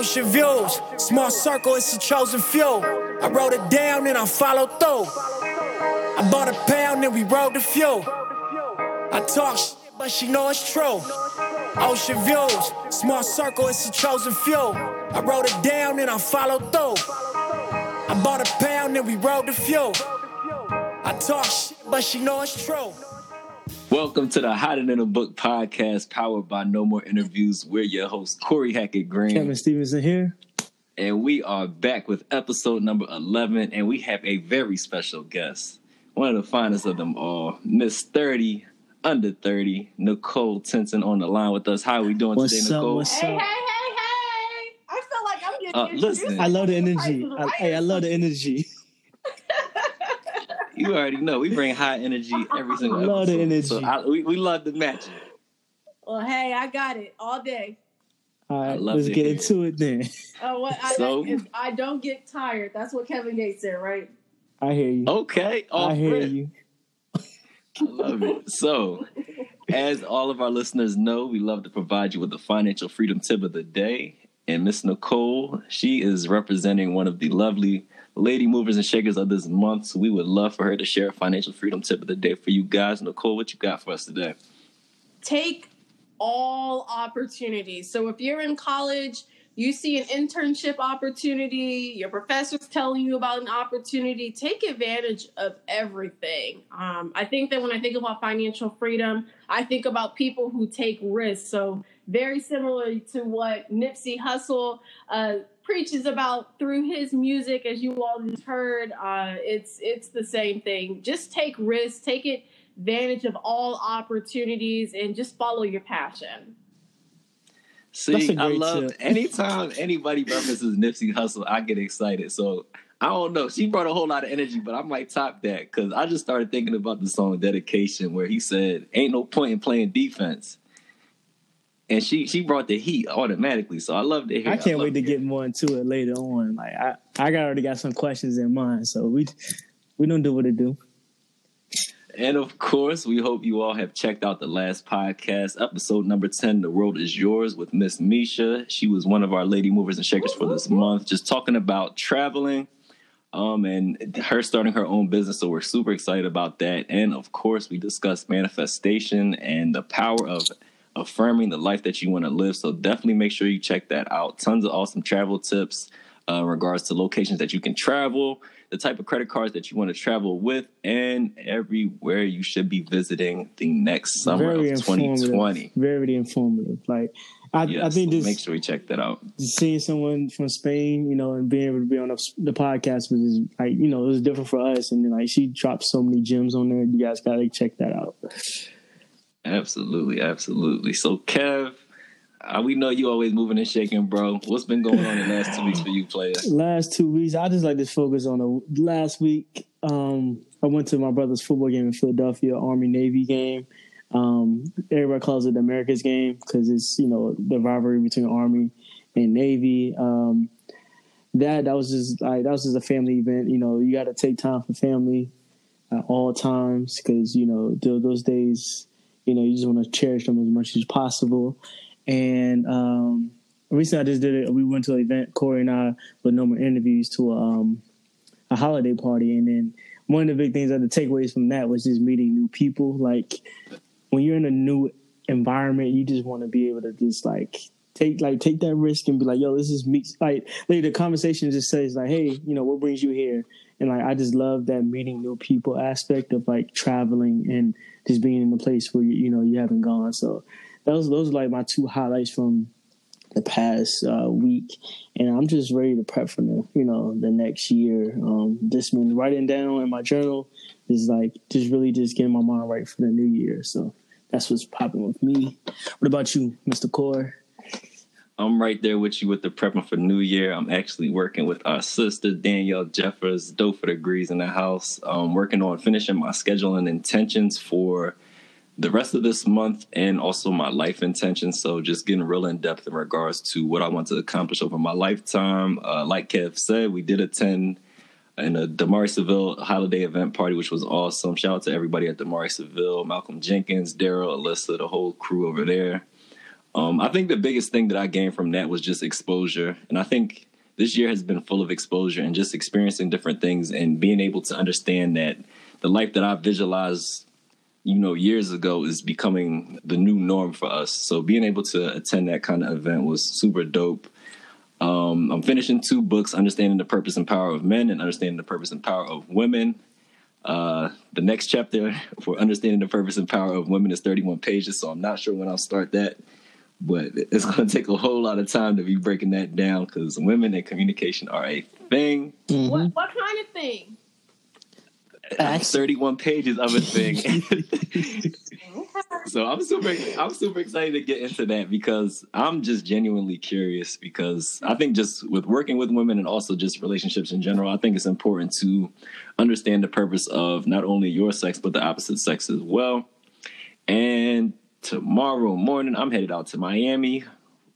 Ocean views, small circle, it's a chosen few. I wrote it down and I followed through. I bought a pound and we rode the few. I talk shit, but she know it's true. Ocean views, small circle, it's a chosen few. I wrote it down and I followed through. I bought a pound and we rode the few. I talk shit, but she know it's true. Welcome to the Hotter Than a Book podcast, powered by No More Interviews. We're your host, Corey Hackett Green. Kevin Stevenson here. And we are back with episode number 11, and we have a very special guest. One of the finest of them all, Miss 30, under 30, Nicole Tinson on the line with us. How are we doing What's today, up? Nicole? What's Hey, hey, up? hey, hey! I feel like I'm getting Uh, introduced listen. I love the energy. person, I, hey, I love the energy. You already know we bring high energy every single Love the energy. So I, we, we love the matching. Well, hey, I got it all day. All right, love let's get hear into it then. Oh, what? I, So? if I don't get tired. That's what Kevin Gates said, right? I hear you. Okay, off I hear rip. you. I love it. So, as all of our listeners know, we love to provide you with the financial freedom tip of the day. And Miss Nicole, she is representing one of the lovely lady movers and shakers of this month. So, we would love for her to share a financial freedom tip of the day for you guys. Nicole, what you got for us today? Take all opportunities. So if you're in college, you see an internship opportunity, your professor's telling you about an opportunity, take advantage of everything. Um, I think that when I think about financial freedom, I think about people who take risks. So very similar to what Nipsey Hussle uh, preaches about through his music, as you all just heard. Uh, it's it's the same thing. Just take risks, take it advantage of all opportunities, and just follow your passion. See, That's a I great love tip. anytime anybody references Nipsey Hussle, I get excited. So I don't know. She brought a whole lot of energy, but I might top that because I just started thinking about the song "Dedication," where he said, "Ain't no point in playing defense," and she she brought the heat automatically. So I love to hear. I can't love wait to get more into it later on. Like I, I got already got some questions in mind, so we we don't do what it do. And of course, we hope you all have checked out the last podcast, episode number 10, The World is Yours, with Miss Misha. She was one of our lady movers and shakers for this month, just talking about traveling um, and her starting her own business. So we're super excited about that. And of course, we discussed manifestation and the power of affirming the life that you want to live. So definitely make sure you check that out. Tons of awesome travel tips uh, in regards to locations that you can travel, the type of credit cards that you want to travel with, and everywhere you should be visiting the next summer Very of 2020. Very informative. Like I, Yes, I think this make sure we check that out. seeing someone from Spain, you know, and being able to be on the, the podcast was just, like, you know, it was different for us. And then, like, she dropped so many gems on there. You guys got to check that out. Absolutely, absolutely. So, Kev, uh, we know you always moving and shaking, bro. What's been going on the last two weeks for you, player? Last two weeks, I just like to focus on the last week. Um, I went to my brother's football game in Philadelphia, Army Navy game. Um, everybody calls it the America's game because it's you know the rivalry between Army and Navy. Um, that that was just like that was just a family event. You know, you got to take time for family at all times because you know those days. You know, you just want to cherish them as much as possible. And um, recently, I just did it. We went to an event. Corey and I with no more interviews to a, um, a holiday party, and then one of the big things that the takeaways from that was just meeting new people. Like when you're in a new environment, you just want to be able to just like take like take that risk and be like, yo, this is me. Like, like the conversation just says like, hey, you know, what brings you here? And like I just love that meeting new people aspect of like traveling and just being in a place where you, you know you haven't gone. So those those are like my two highlights from the past uh, week, and I'm just ready to prep for the you know the next year. Um, been writing down in my journal is like just really just getting my mind right for the new year. So that's what's popping with me. What about you, Mr. Core? I'm right there with you with the prepping for New Year. I'm actually working with our sister Danielle Jeffers, dope for degrees in the house. I'm working on finishing my schedule and intentions for the rest of this month and also my life intentions. So just getting real in depth in regards to what I want to accomplish over my lifetime. Uh, like Kev said, we did attend in a Damari Savile holiday event party, which was awesome. Shout out to everybody at Damari Savile, Malcolm Jenkins, Daryl, Alyssa, the whole crew over there. Um, I think the biggest thing that I gained from that was just exposure, and I think this year has been full of exposure and just experiencing different things and being able to understand that the life that I visualized, you know, years ago is becoming the new norm for us. So being able to attend that kind of event was super dope. Um, I'm finishing two books, Understanding the Purpose and Power of Men and Understanding the Purpose and Power of Women. Uh, the next chapter for Understanding the Purpose and Power of Women is 31 pages, so I'm not sure when I'll start that. But it's going to take a whole lot of time to be breaking that down because women and communication are a thing. Mm-hmm. What what kind of thing? Facts. 31 pages of a thing. so I'm super I'm super excited to get into that because I'm just genuinely curious because I think just with working with women and also just relationships in general, I think it's important to understand the purpose of not only your sex but the opposite sex as well. And tomorrow morning I'm headed out to Miami.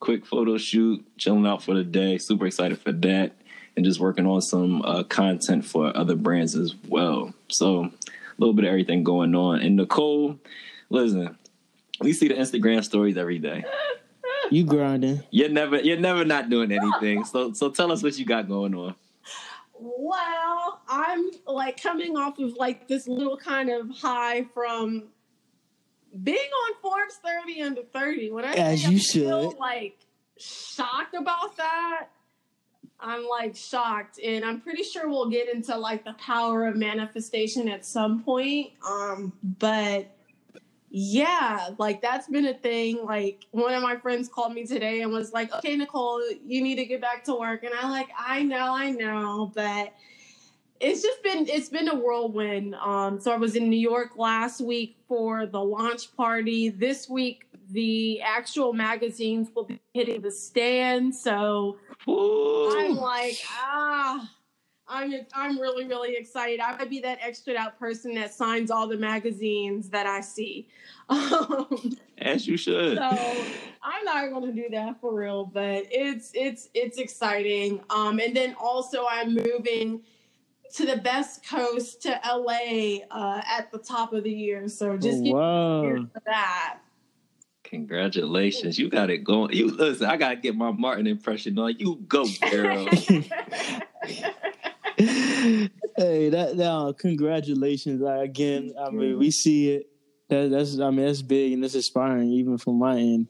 Quick photo shoot, chilling out for the day. Super excited for that and just working on some uh, content for other brands as well. So a little bit of everything going on. And Nicole, listen, we see the Instagram stories every day. You grinding. You're never you're never not doing anything. So so tell us what you got going on. Well, I'm like coming off of like this little kind of high from being on Forbes 30 under 30. When I As you I'm still should. like shocked about that, I'm like shocked, and I'm pretty sure we'll get into like the power of manifestation at some point. Um, but yeah, like that's been a thing. Like one of my friends called me today and was like, "Okay, Nicole, you need to get back to work." And I like, I know, I know, but it's just been it's been a whirlwind. Um, so I was in New York last week for the launch party. This week, the actual magazines will be hitting the stand. So I'm like, ah, I'm I'm really really excited. I might be that extra out person that signs all the magazines that I see. Um, As you should. so I'm not going to do that for real, but it's it's it's exciting. Um, and then also I'm moving to the best coast to LA uh, at the top of the year. So just get wow. for that. Congratulations. You got it going. You listen, I gotta get my Martin impression on. You go, girl. hey, that now congratulations uh, again. I mean, we see it. That, that's I mean that's big and that's inspiring even from my end.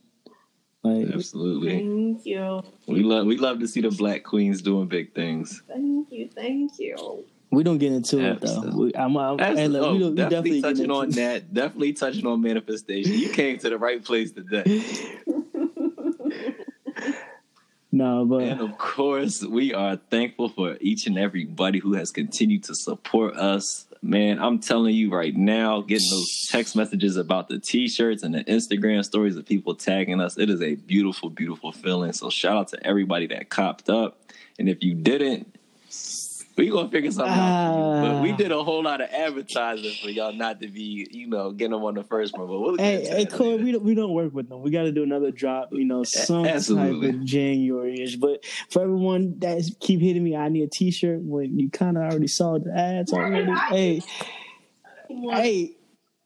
Like Absolutely. thank you, We love we love to see the black queens doing big things. thank you, thank you. We don't get into it though. We, I'm, I'm, hey, look, oh, we, we definitely, definitely touching on that. Definitely touching on manifestation. You came to the right place today. No, but And of course, we are thankful for each and everybody who has continued to support us. Man, I'm telling you right now, getting those text messages about the t-shirts and the Instagram stories of people tagging us, it is a beautiful, beautiful feeling. So shout out to everybody that copped up. And if you didn't, we gonna figure something out. But we Ah. did a whole lot of advertising for y'all not to be, you know, getting them on the first one. But we'll get hey, hey, that Corey, we don't we don't work with them. We got to do another drop, you know, some absolutely. type of January-ish. But for everyone that keep hitting me, I need a T-shirt. When you kind of already saw the ads already. hey, hey,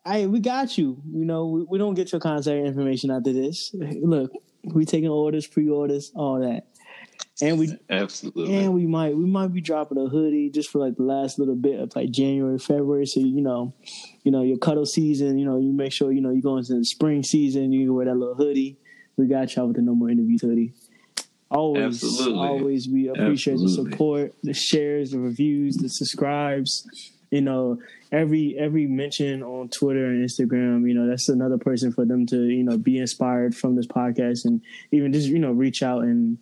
hey, we got you. You know, we, we don't get your contact information after this. Look, we taking orders, pre-orders, all that, and we Absolutely. and we might we might be dropping a hoodie just for like the last little bit of like January, February. So you know, you know your cuddle season. You know, you make sure you know you go into the spring season. You can wear that little hoodie. We got y'all with the No More Interviews hoodie. Always, Absolutely. always, we appreciate the support, the shares, the reviews, the subscribes. You know, every every mention on Twitter and Instagram. You know, that's another person for them to you know be inspired from this podcast and even just you know reach out and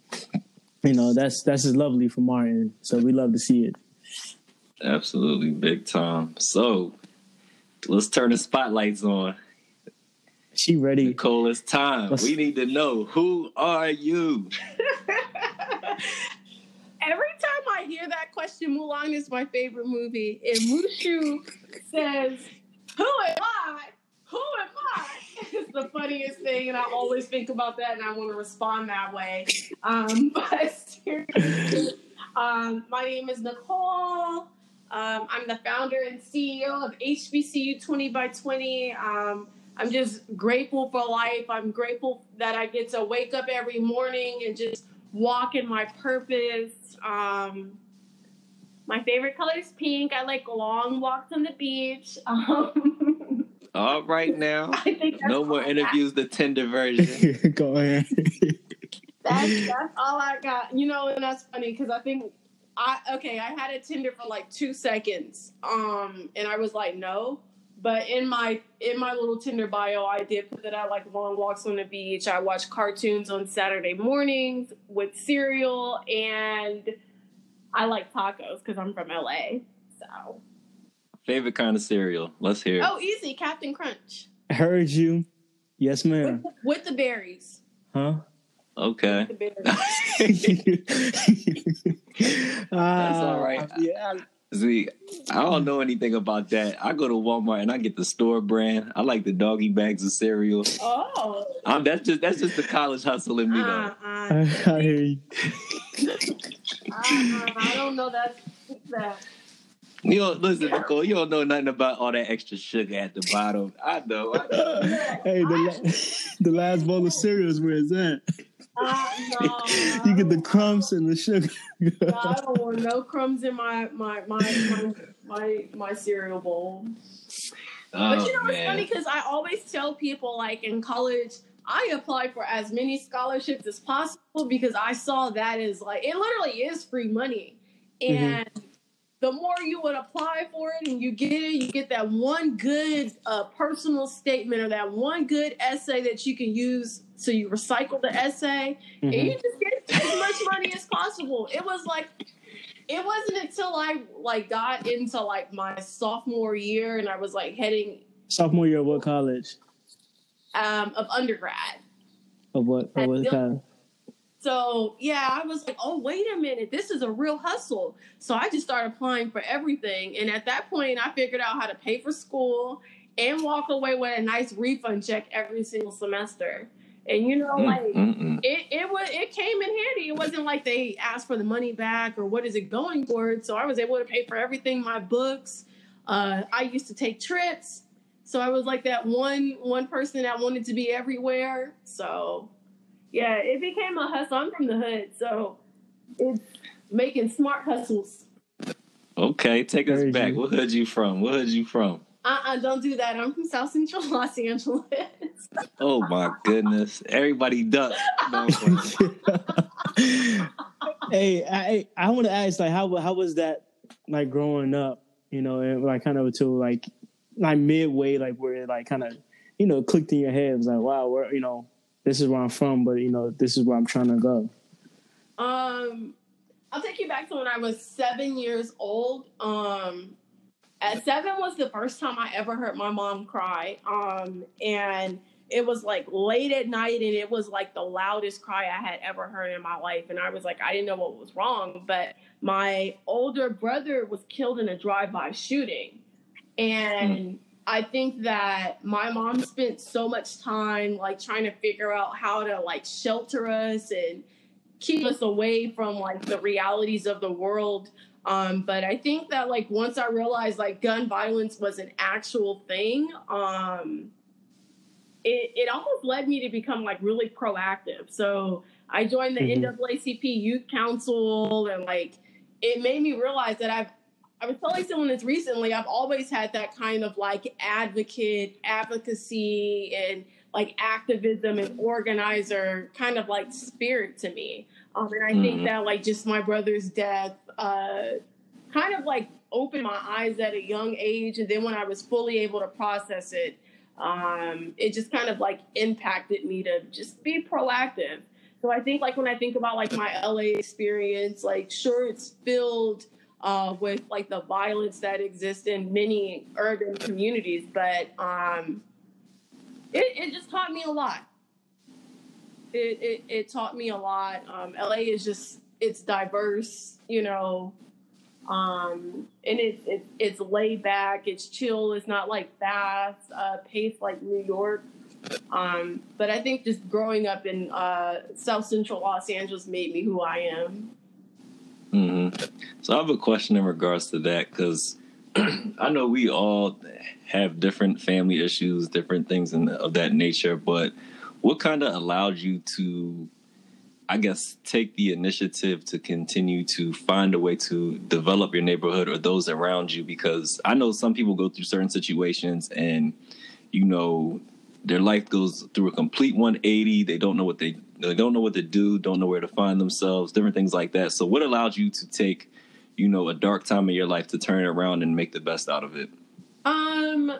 you know that's that's just lovely from our end. So we love to see it. Absolutely, big time. So let's turn the spotlights on. She ready. Nicole, it's time. Let's- We need to know who are you? Every time I hear that question, Mulan is my favorite movie. And Mushu says, Who am I? Who am I? It's the funniest thing, and I always think about that and I want to respond that way. Um, but seriously, um, my name is Nicole. Um, I'm the founder and CEO of HBCU 20 by 20. Um, I'm just grateful for life. I'm grateful that I get to wake up every morning and just walk in my purpose. Um, my favorite color is pink. I like long walks on the beach. Um, All right now. I think No more all I interviews, the Tinder version. Go ahead. That's, that's all I got. You know, and that's funny because I think I okay. I had a Tinder for like two seconds, um, and I was like, no. But in my in my little Tinder bio, I did put that I like long walks on the beach. I watch cartoons on Saturday mornings with cereal, and I like tacos because I'm from LA. So Favorite kind of cereal? Let's hear it. oh, easy, Cap'n Crunch Heard you. Yes, with, ma'am. with the berries. Huh? Okay. The berries. That's all right. Uh, Yeah, See, I don't know anything about that. I go to Walmart and I get the store brand. I like the doggy bags of cereal. oh, Um, that's just that's just the college hustle in me though. uh, uh, I, I hear you. Uh, I don't know that. that. You don't listen, Nicole. You don't know nothing about all that extra sugar at the bottom. I know. I know. hey, the, la- the last bowl of cereal cereals, where is that? Uh, no, You get the crumbs and the sugar. No, I don't want no crumbs in my my my my my, my cereal bowl. But Oh, you know what's man. funny? Because I always tell people, like in college, I applied for as many scholarships as possible because I saw that as like it literally is free money, and the more you would apply for it and you get it, you get that one good uh, personal statement or that one good essay that you can use. So you recycle the essay and you just get as much money as possible. It was like it wasn't until I like got into like my sophomore year and I was like heading Sophomore year of what college? um, of undergrad. Of what? Of what college? So yeah, I was like, oh wait a minute, this is a real hustle. So I just started applying for everything, and at that point, I figured out how to pay for school and walk away with a nice refund check every single semester. And you know, Mm, like mm, mm. it it was it came in handy. It wasn't like they asked for the money back or what is it going for. So I was able to pay for everything, my books. Uh, I used to take trips, so I was like that one one person that wanted to be everywhere. So yeah, it became a hustle. I'm from the hood, so it's making smart hustles. Okay, take us back. true. What hood you from? What hood you from? Uh uh-uh, don't do that. I'm from South Central Los Angeles. Oh my goodness! Everybody duck. No, hey, I I want to ask like how how was that like growing up? You know, and like kind of to like like midway, like where it like kind of you know clicked in your head. It was like, wow, where you know this is where I'm from, but you know this is where I'm trying to go. Um, I'll take you back to when I was seven years old. Um, at seven was the first time I ever heard my mom cry. Um, and it was like late at night, and it was like the loudest cry I had ever heard in my life. And I was like, I didn't know what was wrong, but my older brother was killed in a drive-by shooting, and. I think that my mom spent so much time like trying to figure out how to like shelter us and keep us away from like the realities of the world. Um, but I think that like once I realized like gun violence was an actual thing, um, it, it almost led me to become like really proactive. So I joined the Mhm. NAACP Youth Council and like it made me realize that I've I was telling someone this recently. I've always had that kind of like advocate, advocacy, and like activism and organizer kind of like spirit to me. Um, and I think Mhm. that like just my brother's death uh, kind of like opened my eyes at a young age. And then when I was fully able to process it, um, it just kind of like impacted me to just be proactive. So I think like when I think about like my LA experience, like sure it's filled uh, with like the violence that exists in many urban communities, but um, it, it just taught me a lot. It, it, it taught me a lot. Um, LA is just it's diverse, you know, um, and it, it it's laid back, it's chill, it's not like fast uh, paced like New York. Um, but I think just growing up in uh, South Central Los Angeles made me who I am. Hmm So I have a question in regards to that because I know we all have different family issues, different things in, of that nature, but what kind of allowed you to, I guess, take the initiative to continue to find a way to develop your neighborhood or those around you? Because I know some people go through certain situations and, you know, their life goes through a complete 180. They don't know what they they don't know what to do, don't know where to find themselves, different things like that. So, what allowed you to take, you know, a dark time in your life to turn it around and make the best out of it? Um,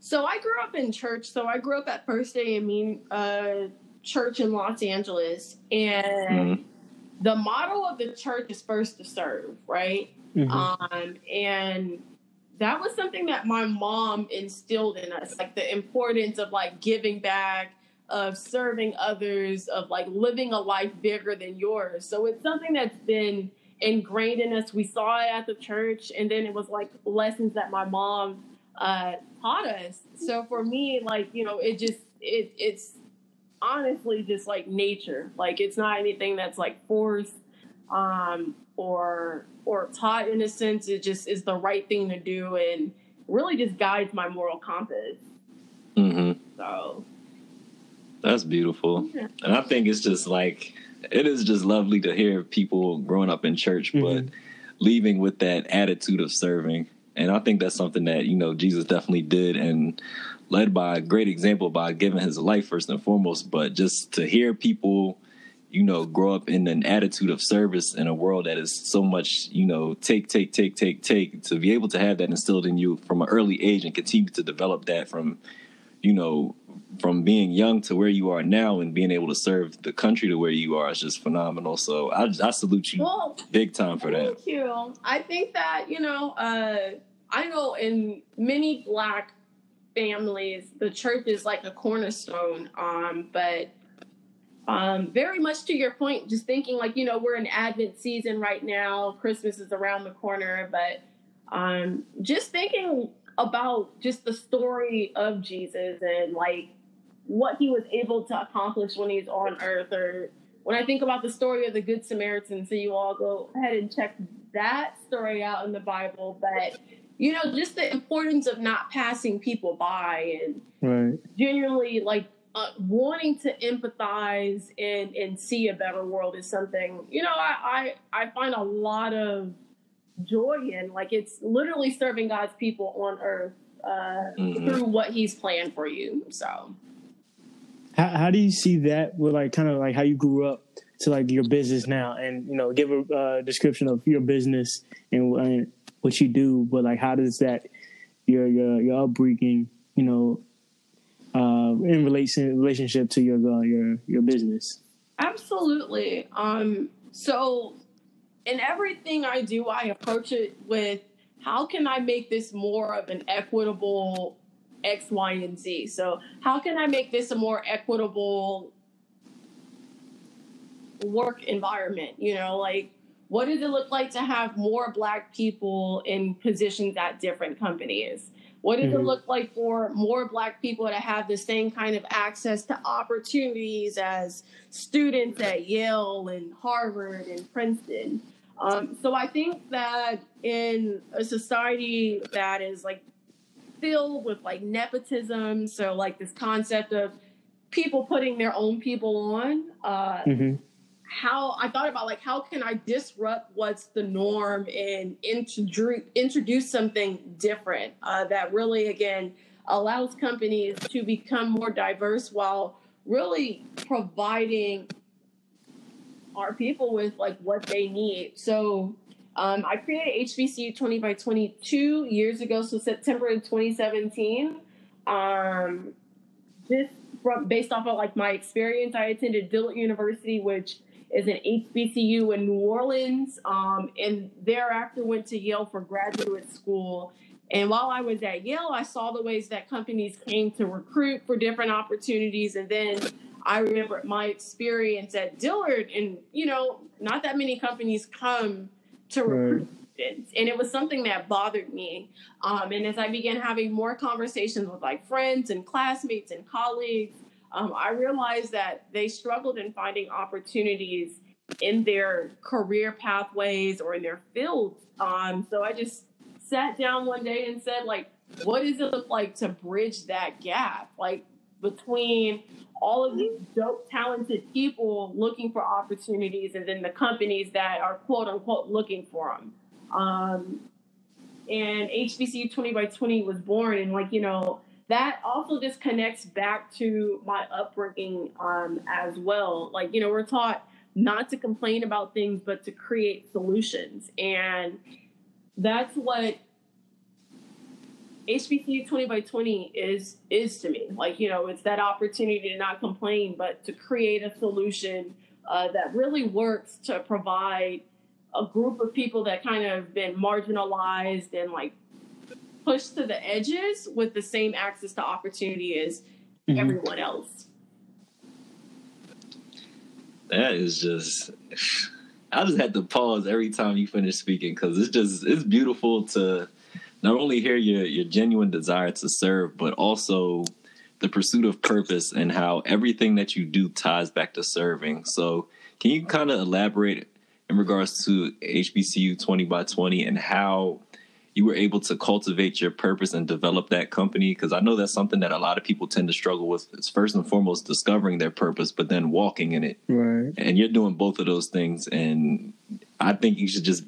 so I grew up in church. So I grew up at First Day. I mean, uh, Church in Los Angeles, and mm-hmm. the model of the church is first to serve, right? Mm-hmm. Um, and that was something that my mom instilled in us, like the importance of like giving back, of serving others, of like living a life bigger than yours. So it's something that's been ingrained in us. We saw it at the church, and then it was like lessons that my mom uh, taught us. So for me, like you know, it just it it's honestly just like nature. Like it's not anything that's like forced um, or or taught in a sense. It just is the right thing to do and really just guides my moral compass. Mm-hmm. So that's beautiful, yeah. and I think it's just like it is just lovely to hear people growing up in church, mm-hmm. but leaving with that attitude of serving and I think that's something that, you know, Jesus definitely did and led by a great example by giving his life first and foremost. But just to hear people, you know, grow up in an attitude of service in a world that is so much, you know, take, take, take, take, take, to be able to have that instilled in you from an early age and continue to develop that from, you know, from being young to where you are now and being able to serve the country to where you are is just phenomenal. So I, I salute you well, big time for thank that. Thank you. I think that, you know, uh, I know in many black families, the church is like a cornerstone. Um, but um, very much to your point, just thinking like, you know, we're in Advent season right now, Christmas is around the corner, but um, just thinking about just the story of Jesus and like what he was able to accomplish when he's on earth or when I think about the story of the Good Samaritan, so you all go ahead and check that story out in the Bible. But you know, just the importance of not passing people by and right. genuinely like uh, wanting to empathize and and see a better world is something you know I, I I find a lot of joy in. Like it's literally serving God's people on earth uh, mm-hmm. through what He's planned for you. So how, how do you see that with like kind of like how you grew up to like your business now and you know give a uh, description of your business and, and what you do but like how does that your your your upbringing you know uh, in relation relationship to your uh, your your business absolutely um so in everything i do i approach it with how can i make this more of an equitable X, Y, and Z. So, how can I make this a more equitable work environment? You know, like what does it look like to have more black people in positions at different companies? What does mm-hmm. it look like for more black people to have the same kind of access to opportunities as students at Yale and Harvard and Princeton? Um, so I think that in a society that is like filled with like nepotism. So like this concept of people putting their own people on. Uh, mm-hmm. How I thought about like how can I disrupt what's the norm and introduce introduce something different uh, that really again allows companies to become more diverse while really providing our people with like what they need. So um, I created HBCU 20 by 22 years ago, so September of 2017. Um, just from based off of like my experience, I attended Dillard University, which is an HBCU in New Orleans, um, and thereafter went to Yale for graduate school. And while I was at Yale, I saw the ways that companies came to recruit for different opportunities, and then I remember my experience at Dillard, and you know, not that many companies come to recruit students. And it was something that bothered me. Um, and as I began having more conversations with like friends and classmates and colleagues, um, I realized that they struggled in finding opportunities in their career pathways or in their fields. Um, so I just sat down one day and said, like, what does it look like to bridge that gap? Like between all of these dope, talented people looking for opportunities and then the companies that are quote unquote looking for them. Um, and HBCU 20 by 20 was born. And like, you know, that also just connects back to my upbringing um, as well. Like, you know, we're taught not to complain about things, but to create solutions. And that's what HBCU 20 by 20 is is to me. Like, you know, it's that opportunity to not complain, but to create a solution uh, that really works to provide a group of people that kind of been marginalized and like pushed to the edges with the same access to opportunity as mm-hmm. everyone else. That is just I just had to pause every time you finish speaking because it's just it's beautiful to not only hear your your genuine desire to serve, but also the pursuit of purpose and how everything that you do ties back to serving. So, can you kind of elaborate in regards to HBCU 20 by 20 and how you were able to cultivate your purpose and develop that company? Because i know that's something that a lot of people tend to struggle with. It's first and foremost discovering their purpose but then walking in it. Right. And you're doing both of those things and i think you should just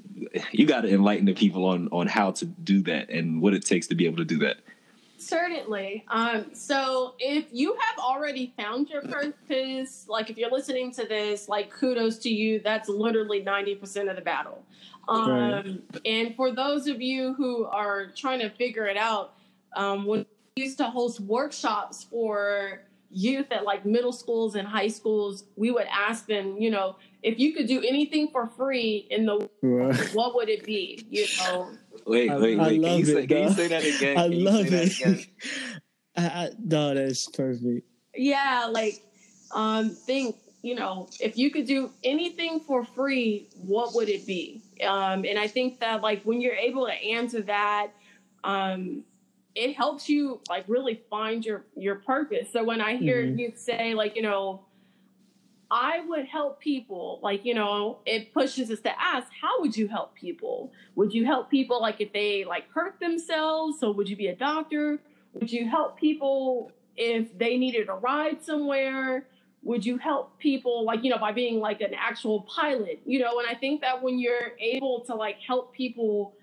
you got to enlighten the people on on how to do that and what it takes to be able to do that Certainly. Um, so if you have already found your purpose, like if you're listening to this, like kudos to you. That's literally 90% of the battle. Um, right. And for those of you who are trying to figure it out, um, when we used to host workshops for youth at like middle schools and high schools, we would ask them, you know, if you could do anything for free in the right. what would it be? You know. Wait, wait, wait. Can you, say, can, you say, that again? I can love it. I, I, no, that's perfect. Yeah, like um, think you know, if you could do anything for free, what would it be? Um, and I think that like when you're able to answer that, um, it helps you like really find your your purpose. So when I hear mm-hmm. you say like, you know, I would help people, like, you know, it pushes us to ask, how would you help people? Would you help people like if they like hurt themselves? So would you be a doctor? Would you help people if they needed a ride somewhere? would you help people like you know by being like an actual pilot you know and i think that when you're able to like help people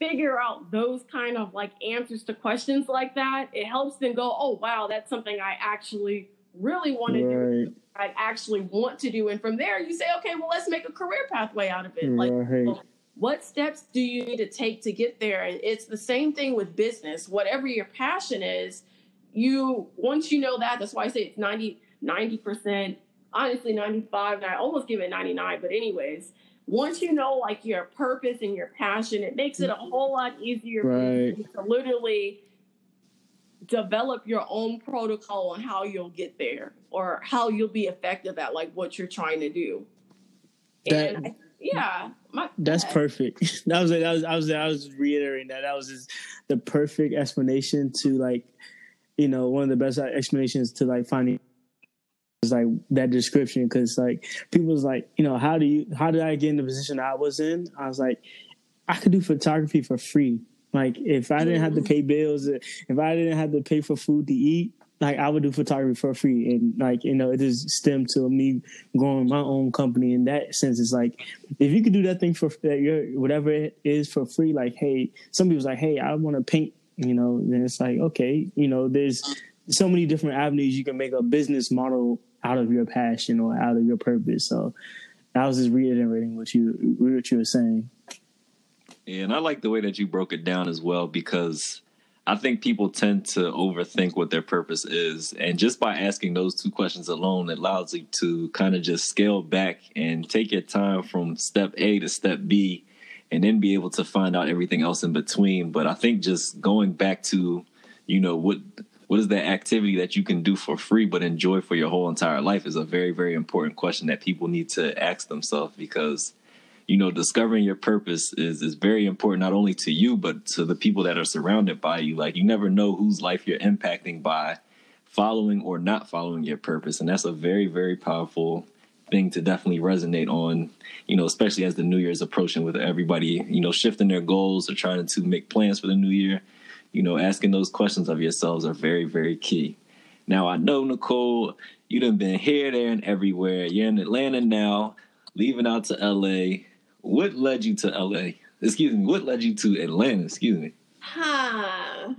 figure out those kind of like answers to questions like that it helps them go oh wow that's something i actually really want to right. do i actually want to do and from there you say okay well let's make a career pathway out of it like right. what steps do you need to take to get there and it's the same thing with business whatever your passion is you once you know that that's why i say it's 90 90%, honestly 95, and I almost give it 99, but anyways, once you know like your purpose and your passion, it makes it a mm-hmm. whole lot easier right. to literally develop your own protocol on how you'll get there or how you'll be effective at like what you're trying to do. That, and I, yeah, my, that's perfect. That was that was I was I was reiterating that. That was just the perfect explanation to like you know one of the best explanations to like finding like that description. Because like people was like you know how do you how did i get in the position i was in? I was like i could do photography for free like if i didn't have to pay bills if i didn't have to pay for food to eat like i would do photography for free and like you know it just stemmed to me growing my own company in that sense it's like if you could do that thing for that your whatever it is for free like hey some people's like hey i want to paint you know then it's like okay you know there's so many different avenues you can make a business model out of your passion or out of your purpose. So I was just reiterating what you what you were saying. Yeah, and I like the way that you broke it down as well because I think people tend to overthink what their purpose is. And just by asking those two questions alone, it allows you to kind of just scale back and take your time from step A to step B and then be able to find out everything else in between. But I think just going back to, you know, what what is that activity that you can do for free but enjoy for your whole entire life is a very very important question that people need to ask themselves because you know discovering your purpose is is very important not only to you but to the people that are surrounded by you like you never know whose life you're impacting by following or not following your purpose and that's a very very powerful thing to definitely resonate on, you know, especially as the new year is approaching with everybody, you know, shifting their goals or trying to make plans for the new year. You know, asking those questions of yourselves are very, very key. Now, I know, Nicole, you done been here, there, and everywhere. You're in Atlanta now, leaving out to LA. What led you to LA? Excuse me, what led you to Atlanta? Excuse me. Huh.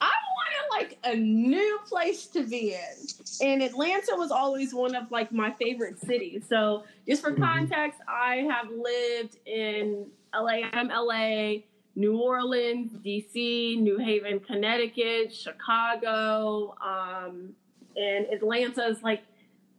I wanted like a new place to be in. And Atlanta was always one of like my favorite cities. So just for Mhm. context, I have lived in LA, I'm LA, New Orleans, DC, New Haven, Connecticut, Chicago, um, and Atlanta is like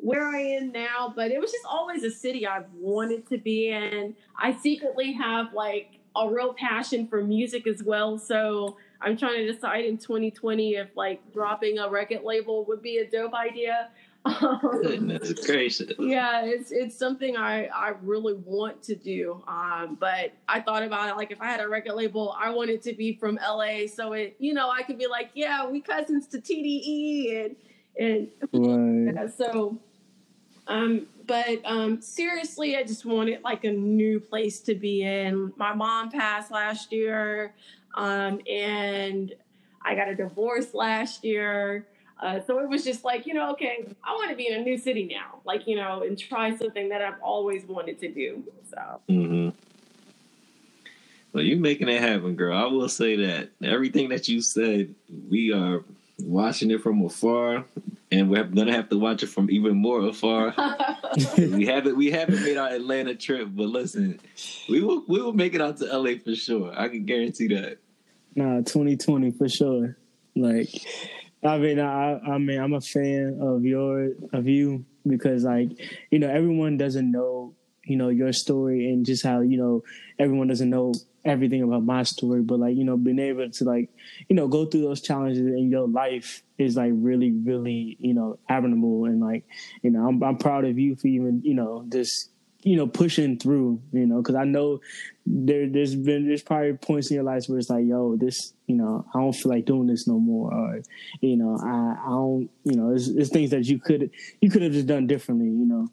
where I am now, but it was just always a city I've wanted to be in. I secretly have like a real passion for music as well, so I'm trying to decide in 2020 if like dropping a record label would be a dope idea. Um, Goodness gracious. yeah, it's it's something I I really want to do. Um, but I thought about it like if I had a record label, I want it to be from LA, so it you know I could be like, yeah, we cousins to TDE and and Right. yeah, so, um, but um, seriously, I just wanted like a new place to be in. My mom passed last year, um, and I got a divorce last year. Uh, so it was just like, you know, okay, I want to be in a new city now, like, you know, and try something that I've always wanted to do. So, Mm-hmm. Well, you're making it happen, girl. I will say that everything that you said, we are watching it from afar, and we're gonna have to watch it from even more afar. we haven't we haven't made our Atlanta trip, but listen, we will we will make it out to LA for sure. I can guarantee that. Nah, 2020 for sure. Like, I mean, I, I mean, I'm a fan of your of you because, like, you know, everyone doesn't know, you know, your story and just how you know everyone doesn't know everything about my story. But like, you know, being able to like, you know, go through those challenges in your life is like really, really, you know, admirable and like, you know, I'm I'm proud of you for even, you know, just you know pushing through you know because i know there there's been there's probably points in your life where it's like yo this you know i don't feel like doing this no more or you know i i don't you know it's, it's things that you could you could have just done differently you know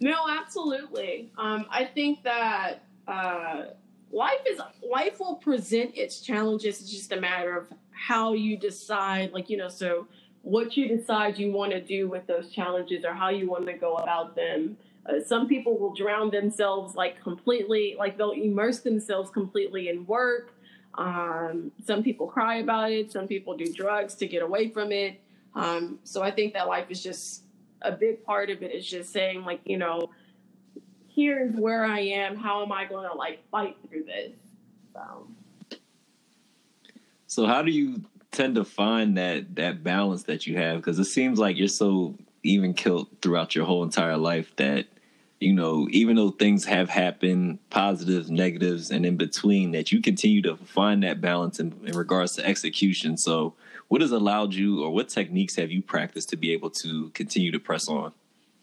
No, absolutely. Um, I think that uh, life is life will present its challenges. It's just a matter of how you decide, like you know, so what you decide you want to do with those challenges or how you want to go about them. Uh, some people will drown themselves like completely, like they'll immerse themselves completely in work. Um, some people cry about it. Some people do drugs to get away from it. Um, so I think that life is just a big part of it is just saying like you know here's where i am how am i going to like fight through this so So how do you tend to find that that balance that you have? Because it seems like you're so even killed throughout your whole entire life that you know, even though things have happened, positives, negatives, and in between, that you continue to find that balance in, in regards to execution. So, what has allowed you, or what techniques have you practiced to be able to continue to press on?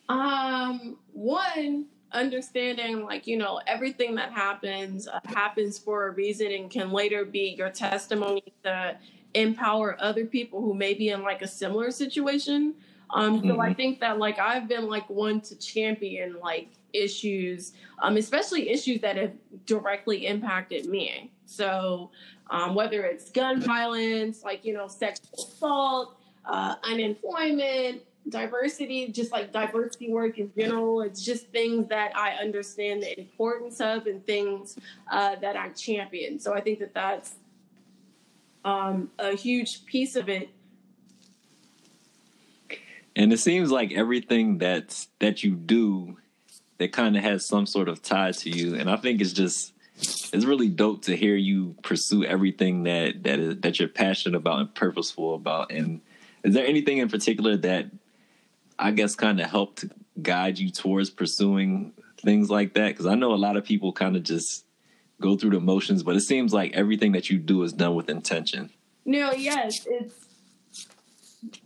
um one understanding like you know everything that happens uh, happens for a reason and can later be your testimony to empower other people who may be in like a similar situation um so i Mhm. think that like i've been like one to champion like issues um especially issues that have directly impacted me so um whether it's gun violence like you know sexual assault uh unemployment diversity, just like diversity work in general. It's just things that I understand the importance of and things uh, that I champion. So I think that that's um, a huge piece of it. And it seems like everything that that you do that kind of has some sort of tie to you. And I think it's just it's really dope to hear you pursue everything that that is that you're passionate about and purposeful about. And is there anything in particular that I guess kind of helped guide you towards pursuing things like that? Because I know a lot of people kind of just go through the motions, but it seems like everything that you do is done with intention. No, yes, it's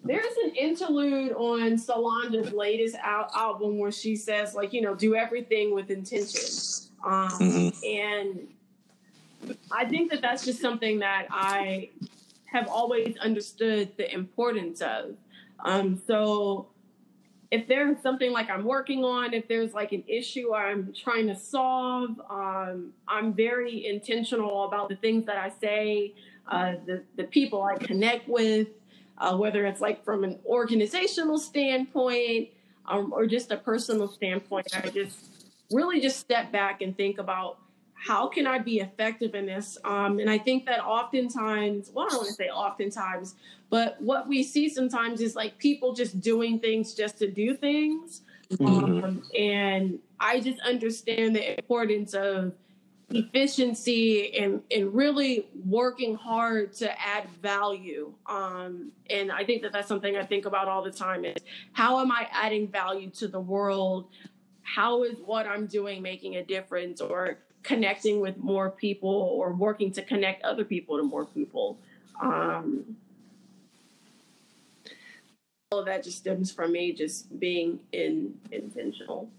there's an interlude on Solange's latest al- album where she says like you know do everything with intention, um, Mhm. and I think that that's just something that I have always understood the importance of. Um, so if there's something like I'm working on, if there's like an issue I'm trying to solve, um, I'm very intentional about the things that I say, uh, the the people I connect with, uh, whether it's like from an organizational standpoint um, or just a personal standpoint. I just really just step back and think about how can I be effective in this? Um, and I think that oftentimes, well, I don't want to say oftentimes, but what we see sometimes is like people just doing things just to do things. Mhm. Um, and I just understand the importance of efficiency and, and really working hard to add value. Um, and I think that that's something I think about all the time is how am I adding value to the world? How is what I'm doing making a difference or connecting with more people or working to connect other people to more people? Um, all of that just stems from me just being in intentional.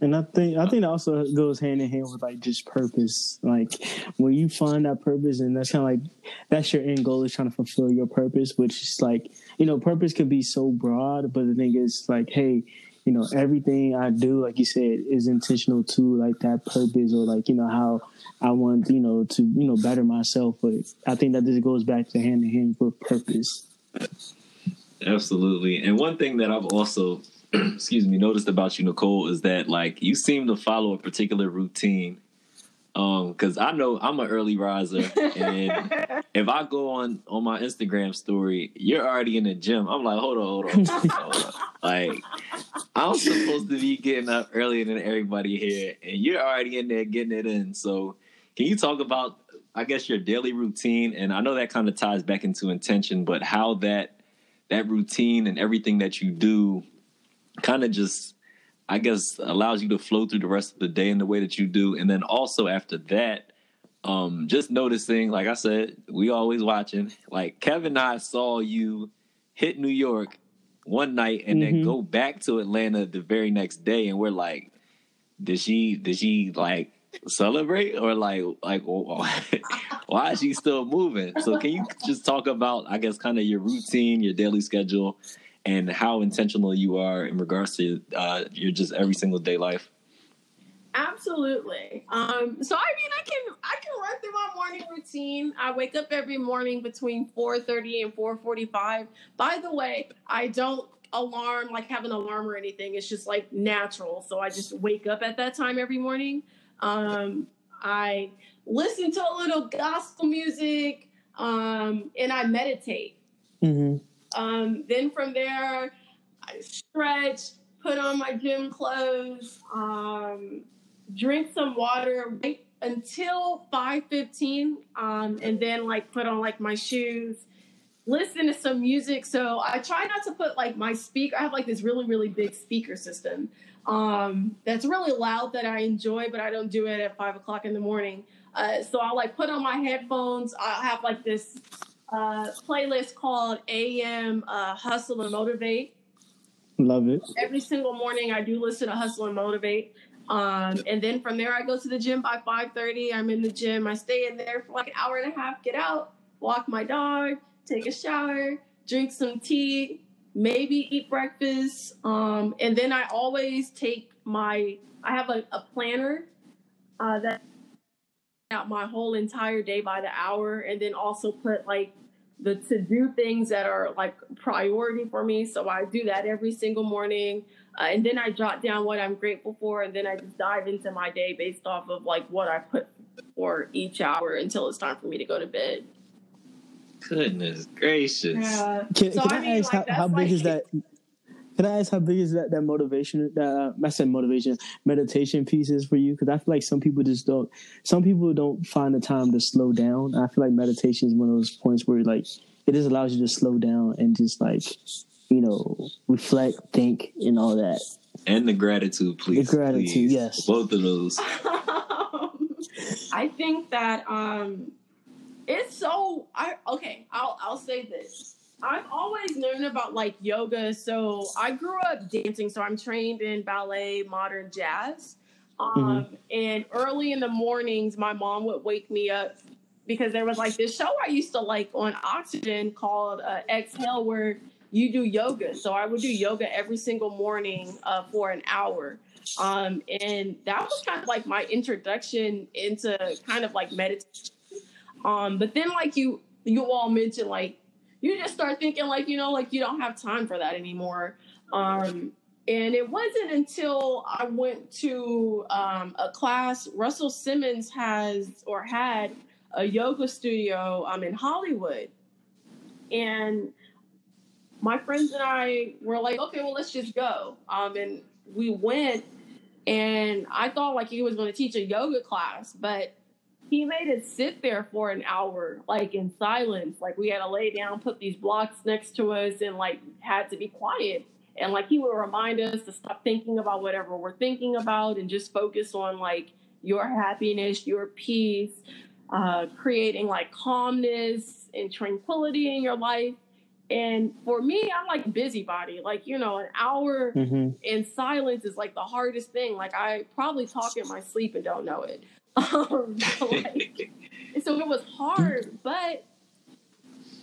And I think I think that also goes hand in hand with like just purpose. Like when you find that purpose, and that's kind of like that's your end goal is trying to fulfill your purpose, which is like you know purpose can be so broad, but the thing is like hey, you know everything I do, like you said, is intentional to like that purpose or like you know how I want you know to you know better myself. But I think that this goes back to hand in hand with purpose. Absolutely. And one thing that I've also, excuse me, noticed about you, Nicole, is that like you seem to follow a particular routine. Um, because I know I'm an early riser, and if I go on on my Instagram story, you're already in the gym. I'm like, hold on, hold on, hold on. like I'm supposed to be getting up earlier than everybody here, and you're already in there getting it in. So, can you talk about, I guess, your daily routine? And I know that kind of ties back into intention, but how that that routine and everything that you do kind of just I guess allows you to flow through the rest of the day in the way that you do. And then also after that, um, just noticing, like I said, we always watching. Like Kevin and I saw you hit New York one night and then Mhm. go back to Atlanta the very next day, and we're like, did she did she like celebrate or like like why is she still moving? So can you just talk about I guess kind of your routine, your daily schedule, and how intentional you are in regards to uh, your just every single day life? Absolutely. Um, so I mean, I can I can run through my morning routine. I wake up every morning between four thirty and four forty five. By the way, I don't alarm like have an alarm or anything. It's just like natural. So I just wake up at that time every morning. Um, I listen to a little gospel music, um, and I meditate. hmm Um, then from there, I stretch, put on my gym clothes, um, drink some water, wait until five fifteen, um, and then like put on like my shoes, listen to some music. So I try not to put like my speaker. I have like this really really big speaker system um, that's really loud that I enjoy, but I don't do it at five o'clock in the morning. Uh, so I'll like put on my headphones. I'll have like this uh, playlist called AM uh, Hustle and Motivate. Love it. Every single morning, I do listen to Hustle and Motivate. Um, and then from there, I go to the gym by 5.30. I'm in the gym. I stay in there for like an hour and a half, get out, walk my dog, take a shower, drink some tea, maybe eat breakfast. Um, and then I always take my, I have a, a planner uh, that out my whole entire day by the hour and then also put like the to do things that are like priority for me. So I do that every single morning. Uh, and then I jot down what I'm grateful for. And then I just dive into my day based off of like what I put for each hour until it's time for me to go to bed. Goodness gracious! Can, So, can I, I mean, ask like, how, how that's big is that? Can I ask how big is that that motivation that uh, I said motivation meditation piece is for you? Because I feel like some people just don't. Some people don't find the time to slow down. I feel like meditation is one of those points where like it just allows you to slow down and just like you know reflect, think, and all that. And the gratitude, please. The gratitude, please. yes. Both of those. I think that um, it's so. I okay. I'll I'll say this. I've always known about like yoga. So I grew up dancing. So I'm trained in ballet, modern jazz. Um, And early in the mornings, my mom would wake me up because there was like this show I used to like on Oxygen called uh, Exhale, where you do yoga. So I would do yoga every single morning uh, for an hour. Um, and that was kind of like my introduction into kind of like meditation. Um, but then like you you all mentioned like you just start thinking like you know like you don't have time for that anymore. Um, and it wasn't until I went to um, a class. Russell Simmons has or had a yoga studio um, in Hollywood, and my friends and I were like, okay, well, let's just go. Um, and we went, and I thought like he was going to teach a yoga class, but he made us sit there for an hour, like in silence. Like we had to lay down, put these blocks next to us, and like had to be quiet. And like he would remind us to stop thinking about whatever we're thinking about and just focus on like your happiness, your peace, uh, creating like calmness and tranquility in your life. And for me, I'm like busybody. Like, you know, an hour hmm in silence is like the hardest thing. Like, I probably talk in my sleep and don't know it. Um, like, so it was hard. But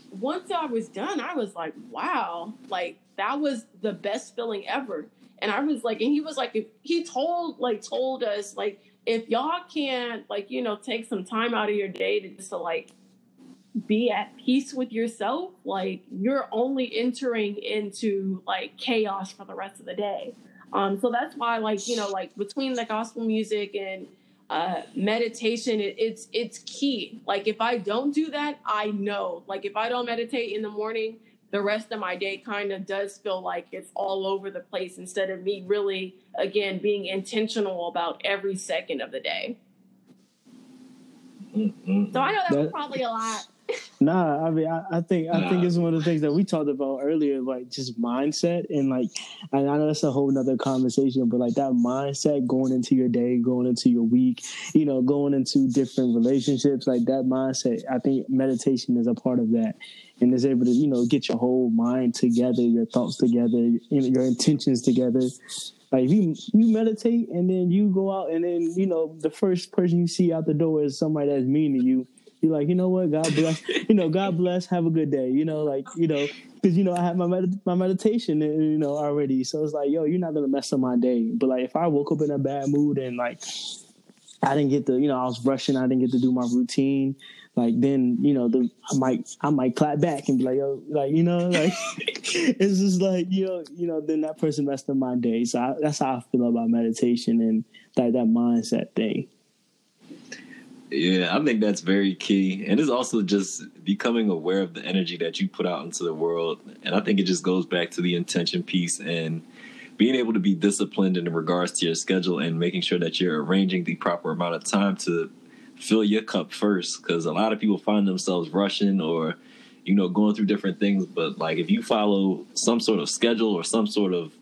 once I was done, I was like, wow, like that was the best feeling ever. And I was like, and he was like, if he told, like, told us, like, if y'all can't, like, you know, take some time out of your day to just to like be at peace with yourself, like you're only entering into like chaos for the rest of the day. Um, so that's why, like you know, like between the gospel music and uh, meditation, it, it's it's key. Like if I don't do that, I know. Like if I don't meditate in the morning, the rest of my day kind of does feel like it's all over the place instead of me really, again, being intentional about every second of the day. Mm-mm. So I know that was probably a lot. Nah, I mean, I, I think I think it's one of the things that we talked about earlier, like just mindset and like, and I know that's a whole nother conversation, but like that mindset going into your day, going into your week, you know, going into different relationships, like that mindset. I think meditation is a part of that, and is able to you know get your whole mind together, your thoughts together, you your intentions together. Like if you you meditate and then you go out and then you know the first person you see out the door is somebody that's mean to you. You're like, you know what? God bless. You know, God bless. Have a good day. You know, like you know, because you know I have my med- my meditation, uh, you know, already. So it's like, yo, you're not gonna mess up my day. But like, if I woke up in a bad mood and like I didn't get to, you know, I was rushing, I didn't get to do my routine. Like then, you know, the I might I might clap back and be like, yo, like you know, like it's just like you know, you know, then that person messed up my day. So I, that's how I feel about meditation and that that mindset thing. Yeah, I think that's very key. And it's also just becoming aware of the energy that you put out into the world. And I think it just goes back to the intention piece and being able to be disciplined in regards to your schedule and making sure that you're arranging the proper amount of time to fill your cup first. Because a lot of people find themselves rushing or, you know, going through different things. But like if you follow some sort of schedule or some sort of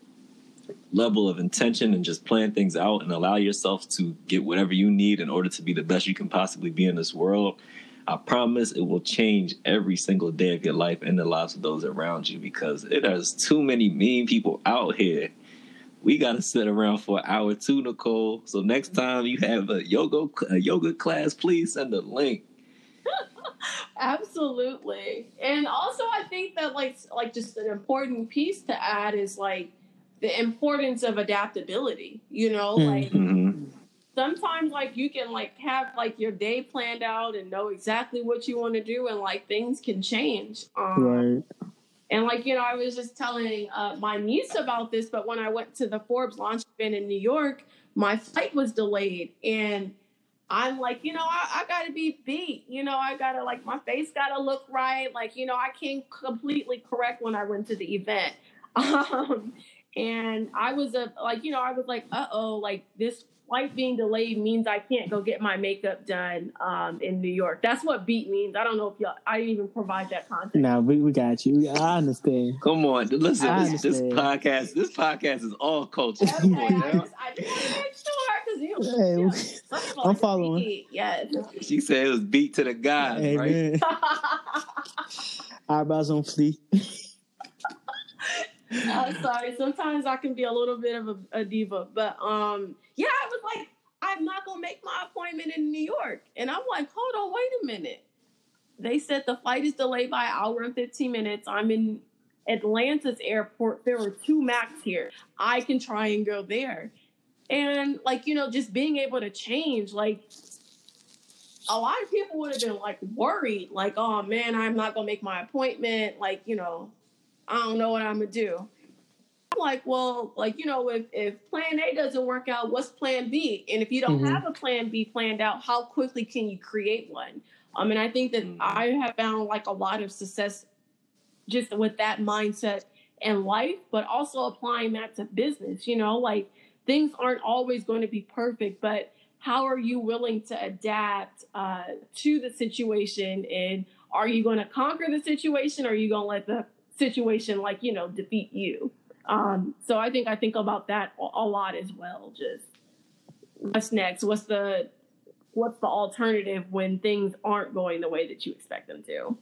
level of intention and just plan things out and allow yourself to get whatever you need in order to be the best you can possibly be in this world, I promise it will change every single day of your life and the lives of those around you because it has too many mean people out here. We got to sit around for an hour too, Nicole. So next time you have a yoga a yoga class, please send a link. Absolutely. And also I think that like like just an important piece to add is like the importance of adaptability. You know, Mm. like hmm sometimes like you can like have like your day planned out and know exactly what you want to do and like things can change. Um Right. and like, you know, I was just telling uh, my niece about this, but when I went to the Forbes launch event in New York, my flight was delayed. And I'm like, you know, I, I gotta be beat. You know, I gotta like my face gotta look right. Like, you know, I can't completely correct when I went to the event. Um, and I was a like, you know, I was like, uh oh, like this flight being delayed means I can't go get my makeup done um, in New York. That's what beat means. I don't know if y'all I didn't even provide that context. Nah, we, we got you. I understand. Come on, listen. This, this podcast, this podcast is all culture. Okay, Come on I now. just, I just want to make sure because you know, Hey, you know, we- some people I'm following. beat. Yes. She said it was beat to the guys, right? Amen. Eyebrows on fleek. I'm sorry. Sometimes I can be a little bit of a, a diva, but um, yeah, I was like, I'm not gonna make my appointment in New York, and I'm like, hold on, wait a minute. They said the flight is delayed by an hour and 15 minutes. I'm in Atlanta's airport, there were two Macs here. I can try and go there. And like, you know, just being able to change, like a lot of people would have been like worried, like, oh man, I'm not gonna make my appointment. Like, you know, I don't know what I'm gonna do. I'm like, well, like, you know, if, if plan A doesn't work out, what's plan B? And if you don't Mhm. have a plan B planned out, how quickly can you create one? Um, and I think that Mhm. I have found like a lot of success just with that mindset in life, but also applying that to business. You know, like things aren't always going to be perfect, but how are you willing to adapt uh, to the situation? And are you going to conquer the situation or are you going to let the situation, like, you know, defeat you? Um, so I think I think about that a lot as well. Just what's next? What's the what's the alternative when things aren't going the way that you expect them to?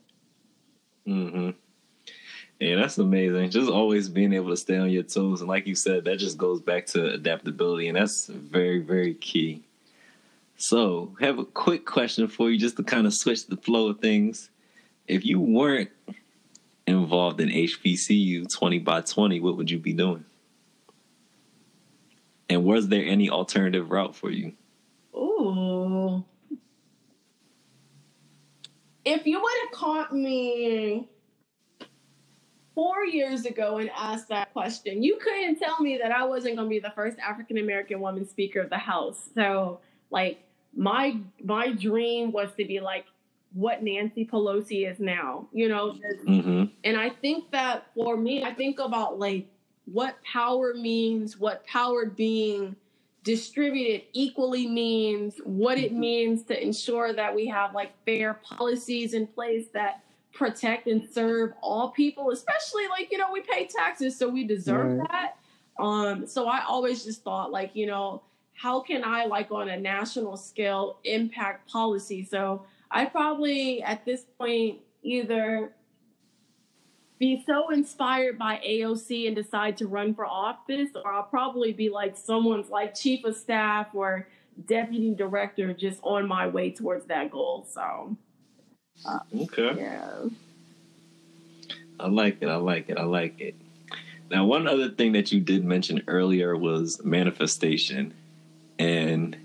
mm-hmm Yeah, that's amazing. Just always being able to stay on your toes, and like you said, that just goes back to adaptability, and that's very, very key. So, have a quick question for you, just to kind of switch the flow of things. If you weren't involved in HBCU twenty by twenty, what would you be doing? And was there any alternative route for you? Ooh. If you would have caught me four years ago and asked that question, you couldn't tell me that I wasn't going to be the first African American woman Speaker of the House. So, like, my my dream was to be like what Nancy Pelosi is now, you know. hmm And I think that for me, I think about like what power means, what power being distributed equally means, what it means to ensure that we have like fair policies in place that protect and serve all people, especially like, you know, we pay taxes, so we deserve Right. that. Um, so I always just thought like, you know, how can I like on a national scale impact policy? So I probably at this point either be so inspired by AOC and decide to run for office, or I'll probably be like someone's like chief of staff or deputy director just on my way towards that goal. So uh, Okay. yeah. I like it. I like it. I like it. Now, one other thing that you did mention earlier was manifestation. And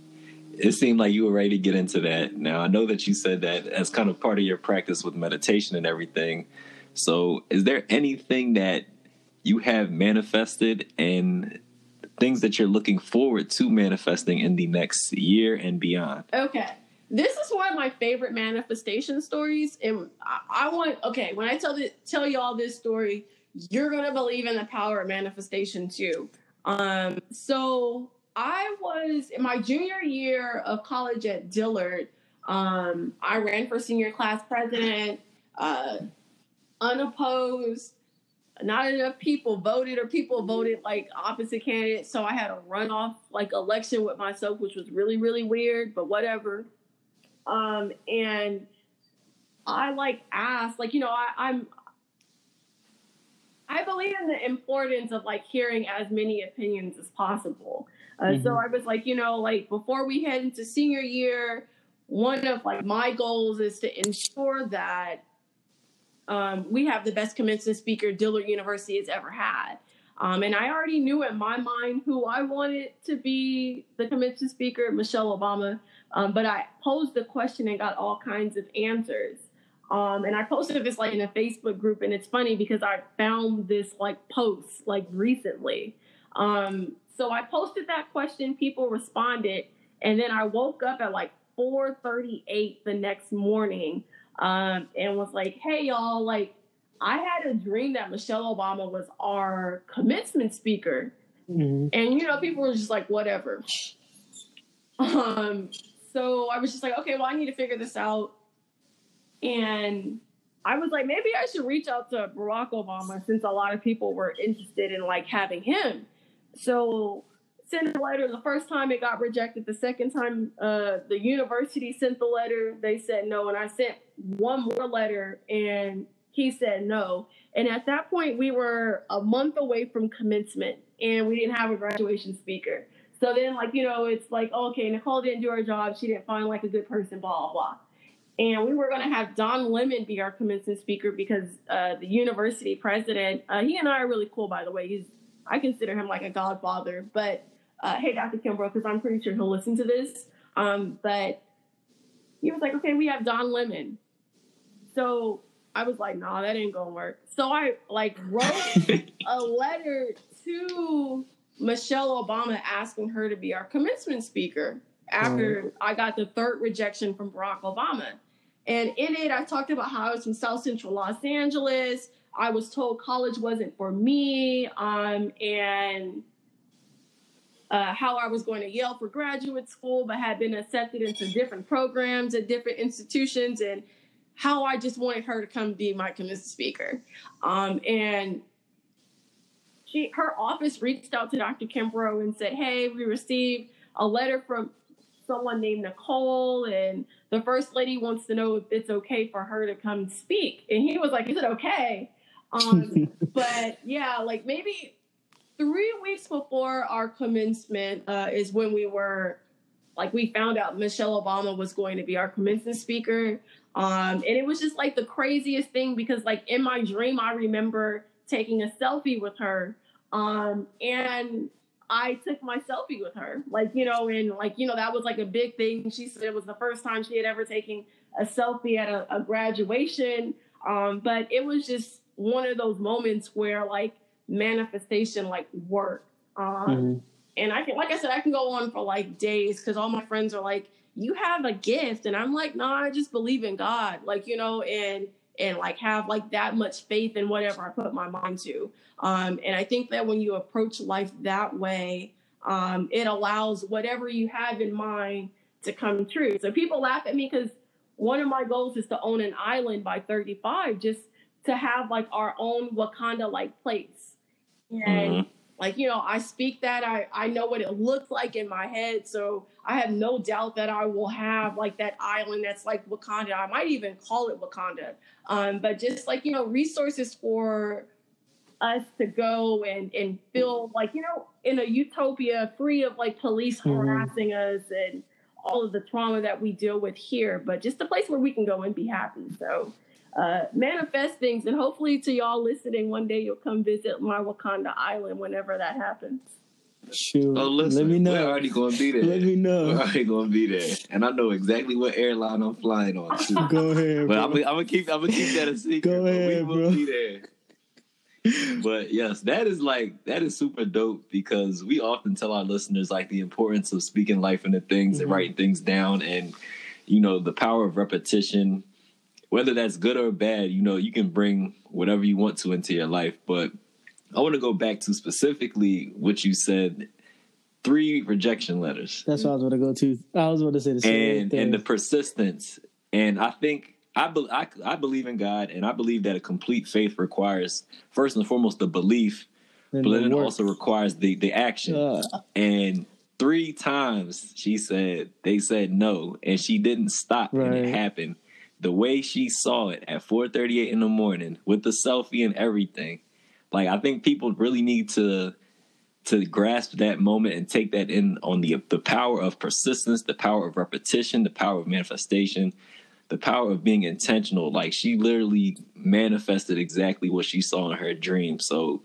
it seemed like you were ready to get into that. Now, I know that you said that as kind of part of your practice with meditation and everything. So, is there anything that you have manifested and things that you're looking forward to manifesting in the next year and beyond? Okay. This is one of my favorite manifestation stories, and I, want okay. When I tell the, tell y'all this story, you're gonna believe in the power of manifestation too. Um, so I was in my junior year of college at Dillard. Um, I ran for senior class president, uh, unopposed. Not enough people voted, or people voted like opposite candidates. So I had a runoff like election with myself, which was really really weird, but whatever. Um, and I like asked, like you know, I, I'm I believe in the importance of like hearing as many opinions as possible. Uh, So Mhm. I was like, you know, like before we head into senior year, one of like my goals is to ensure that um, we have the best commencement speaker Dillard University has ever had. Um, and I already knew in my mind who I wanted to be the commencement speaker, Michelle Obama. Um, but I posed the question and got all kinds of answers. Um, and I posted this like in a Facebook group, and it's funny because I found this like post like recently. Um, so I posted that question, people responded, and then I woke up at like 4:38 the next morning um, and was like, "Hey y'all, like I had a dream that Michelle Obama was our commencement speaker." Mhm. And you know, people were just like, whatever. Um, so I was just like, okay, well, I need to figure this out. And I was like, maybe I should reach out to Barack Obama since a lot of people were interested in like having him. So sent a letter. The first time it got rejected. The second time uh, the university sent the letter, they said no. And I sent one more letter and he said no. And at that point, we were a month away from commencement and we didn't have a graduation speaker. So then, like, you know, it's like, okay, Nicole didn't do her job. She didn't find like a good person, blah, blah. and we were going to have Don Lemon be our commencement speaker because uh, the university president, uh, he and I are really cool, by the way. He's I consider him like a godfather. But uh, hey, Dr. Kimbrough, because I'm pretty sure he'll listen to this. Um, but he was like, okay, we have Don Lemon. So I was like, nah, that ain't gonna work. So I like wrote a letter to Michelle Obama asking her to be our commencement speaker after mm. I got the third rejection from Barack Obama. And in it, I talked about how I was from South Central Los Angeles. I was told college wasn't for me, um, and uh, how I was going to Yale for graduate school, but had been accepted into different programs at different institutions, and how I just wanted her to come be my commencement speaker. Um, and she, her office reached out to Dr. Kimbrough and said, "Hey, we received a letter from someone named Nicole, and the first lady wants to know if it's okay for her to come speak." And he was like, "Is it okay?" Um, but yeah, like maybe three weeks before our commencement uh, is when we were like we found out Michelle Obama was going to be our commencement speaker. Um, and it was just like the craziest thing because like in my dream I remember taking a selfie with her. Um, and I took my selfie with her. Like, you know, and like, you know, that was like a big thing. She said it was the first time she had ever taken a selfie at a, a graduation. Um, but it was just one of those moments where like manifestation like work. Um, mm-hmm. And I can, like I said, I can go on for like days because all my friends are like, "You have a gift," and I'm like, "No, nah, I just believe in God." Like you know, and and like have like that much faith in whatever I put my mind to. Um, and I think that when you approach life that way, um, it allows whatever you have in mind to come true. So people laugh at me because one of my goals is to own an island by 35, just to have like our own Wakanda like place. And mm-hmm. like, you know, I speak that, I, I know what it looks like in my head. So I have no doubt that I will have like that island that's like Wakanda. I might even call it Wakanda. Um, but just like, you know, resources for us to go and, and feel like, you know, in a utopia free of like police mm-hmm. harassing us and all of the trauma that we deal with here, but just a place where we can go and be happy. So uh, manifest things, and hopefully, to y'all listening, one day you'll come visit my Wakanda Island whenever that happens. Shoot. Oh, listen, let me know. We're already going to be there. Let me know. We're already going to be there, and I know exactly what airline I'm flying on. Too. Go ahead, but I'm, I'm, gonna keep I'm gonna keep that a secret. Go ahead, we will bro. be there. but yes, that is like that is super dope because we often tell our listeners like the importance of speaking life into things mm-hmm. and writing things down, and you know the power of repetition whether that's good or bad, you know, you can bring whatever you want to into your life. But I want to go back to specifically what you said three rejection letters. That's what I was going to go to. I was going to say the same and, thing. And the persistence. And I think I, be, I, I believe in God, and I believe that a complete faith requires, first and foremost, the belief, and but then it also requires the, the action. Uh. And three times she said, they said no, and she didn't stop, right. and it happened the way she saw it at 4:38 in the morning with the selfie and everything. Like I think people really need to to grasp that moment and take that in on the the power of persistence, the power of repetition, the power of manifestation, the power of being intentional. Like she literally manifested exactly what she saw in her dream. So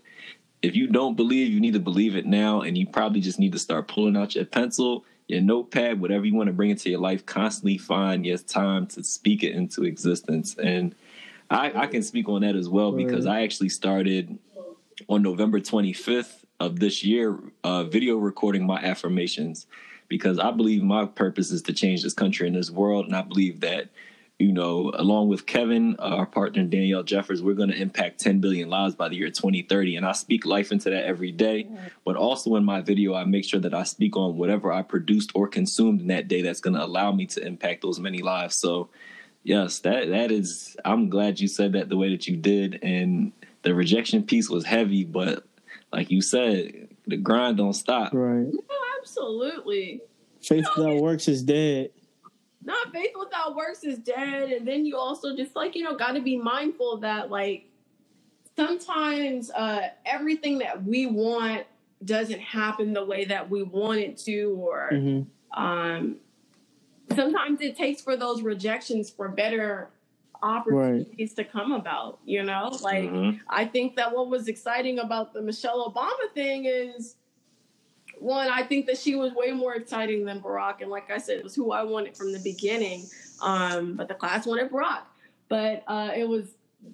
if you don't believe, you need to believe it now and you probably just need to start pulling out your pencil your notepad, whatever you want to bring into your life, constantly find your time to speak it into existence. And I, I can speak on that as well because I actually started on November 25th of this year, uh, video recording my affirmations because I believe my purpose is to change this country and this world. And I believe that you know, along with Kevin, uh, our partner Danielle Jeffers, we're going to impact 10 billion lives by the year 2030. And I speak life into that every day. But also in my video, I make sure that I speak on whatever I produced or consumed in that day that's going to allow me to impact those many lives. So, yes, that that is. I'm glad you said that the way that you did. And the rejection piece was heavy, but like you said, the grind don't stop. Right. No, absolutely. Faith without works is dead not faith without works is dead. And then you also just like, you know, got to be mindful that like sometimes uh, everything that we want doesn't happen the way that we want it to, or mm-hmm. um, sometimes it takes for those rejections for better opportunities right. to come about. You know, like mm-hmm. I think that what was exciting about the Michelle Obama thing is one, I think that she was way more exciting than Barack, and like I said, it was who I wanted from the beginning. Um, but the class wanted Barack, but uh, it was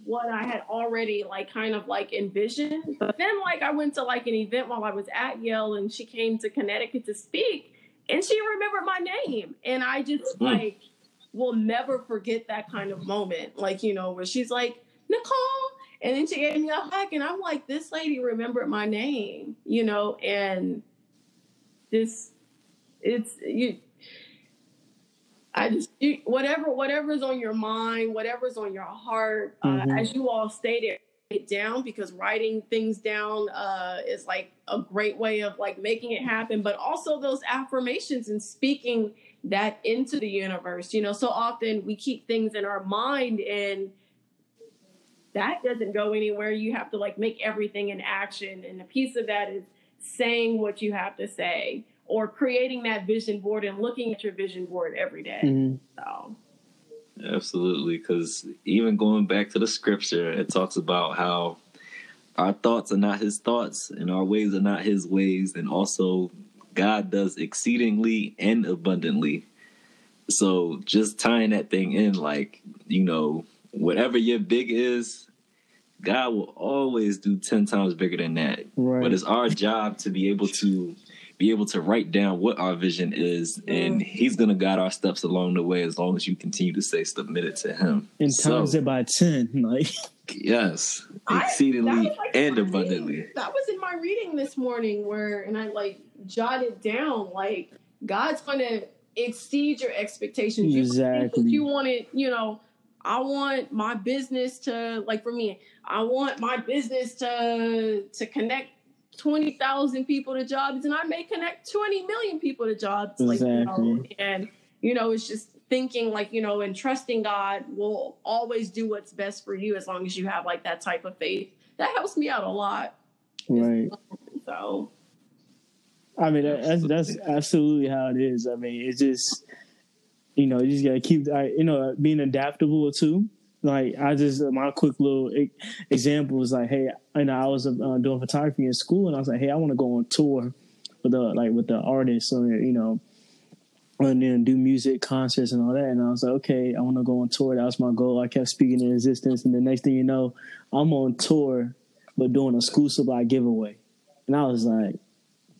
what I had already like kind of like envisioned. But then like I went to like an event while I was at Yale, and she came to Connecticut to speak, and she remembered my name, and I just mm. like will never forget that kind of moment. Like you know where she's like Nicole. And then she gave me a hug, and I'm like, this lady remembered my name, you know, and this it's you I just you, whatever whatever's on your mind, whatever's on your heart, uh, mm-hmm. as you all stated, it down because writing things down uh, is like a great way of like making it happen. But also those affirmations and speaking that into the universe. You know, so often we keep things in our mind and that doesn't go anywhere. You have to like make everything in action, and a piece of that is saying what you have to say or creating that vision board and looking at your vision board every day. Mm-hmm. So. Absolutely, because even going back to the scripture, it talks about how our thoughts are not his thoughts and our ways are not his ways, and also God does exceedingly and abundantly. So just tying that thing in, like, you know, whatever your big is, God will always do 10 times bigger than that. Right. But it's our job to be able to be able to write down what our vision is, and He's going to guide our steps along the way as long as you continue to stay submitted to Him. And times so, it by ten, like yes, exceedingly I, like and abundantly. Reading. That was in my reading this morning, where and I like jotted down like God's going to exceed your expectations. Exactly. You, you wanted, you know. I want my business to like for me, I want my business to to connect 20,000 people to jobs and I may connect 20 million people to jobs. Exactly. Like, you know, and, you know, it's just thinking like, you know, and trusting God will always do what's best for you as long as you have like that type of faith. That helps me out a lot. Right. So. I mean, that's, that's absolutely how it is. I mean, it's just, you know, you just got to keep, you know, being adaptable too like I just my quick little example was like, hey, and I was uh, doing photography in school, and I was like, hey, I want to go on tour with the like with the artists, so you know, and then do music concerts and all that. And I was like, okay, I want to go on tour. That was my goal. I kept speaking in existence, and the next thing you know, I'm on tour, but doing a school supply giveaway, and I was like,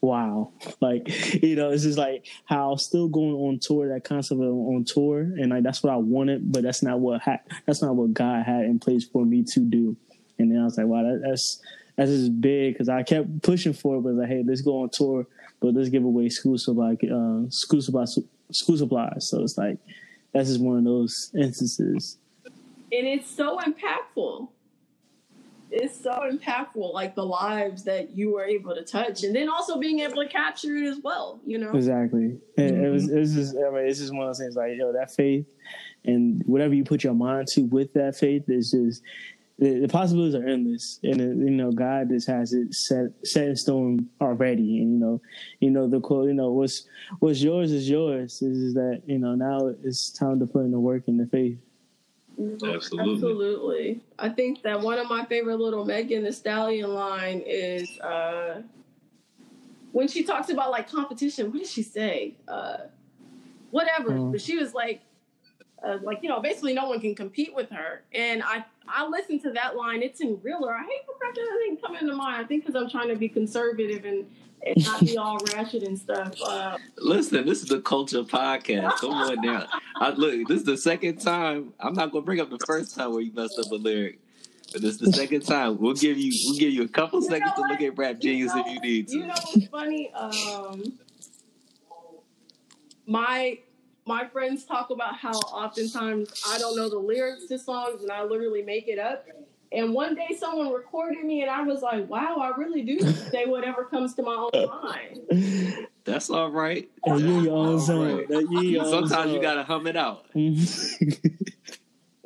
wow. Like, you know, it's just like how still going on tour, that concept of on tour, and like that's what I wanted, but that's not what ha- that's not what God had in place for me to do. And then I was like, wow, that, that's that's just big because I kept pushing for it, but like, hey, let's go on tour, but let's give away school supply, uh, school supply, school supplies. So it's like that's just one of those instances. And it's so impactful it's so impactful, like the lives that you were able to touch, and then also being able to capture it as well. You know, exactly. Mm-hmm. It, was. It's just. I mean, it's just one of those things. Like, yo, that faith, and whatever you put your mind to with that faith is just. The, possibilities are endless, and it, you know God just has it set set in stone already. And you know, you know the quote. You know, what's what's yours is yours. Is that you know now it's time to put in the work in the faith. Absolutely. Absolutely. I think that one of my favorite little Megan Thee Stallion line is uh, when she talks about like competition. What did she say? Uh, whatever. Mm. But she was like, uh, like you know, basically no one can compete with her. And I I listened to that line. It's in Realer. I hate for that thing come into mind. I think because I'm trying to be conservative and and not be all ratchet and stuff. Uh, Listen, this is the culture podcast. Come on now. I, look, this is the second time. I'm not gonna bring up the first time where you messed up a lyric. But this is the second time. We'll give you we'll give you a couple you seconds to look at rap genius you know, if you need to. You know what's funny? Um, my my friends talk about how oftentimes I don't know the lyrics to songs and I literally make it up. And one day someone recorded me and I was like, wow, I really do say whatever comes to my own mind. That's all right. And you your own zone. Sometimes you gotta hum it out.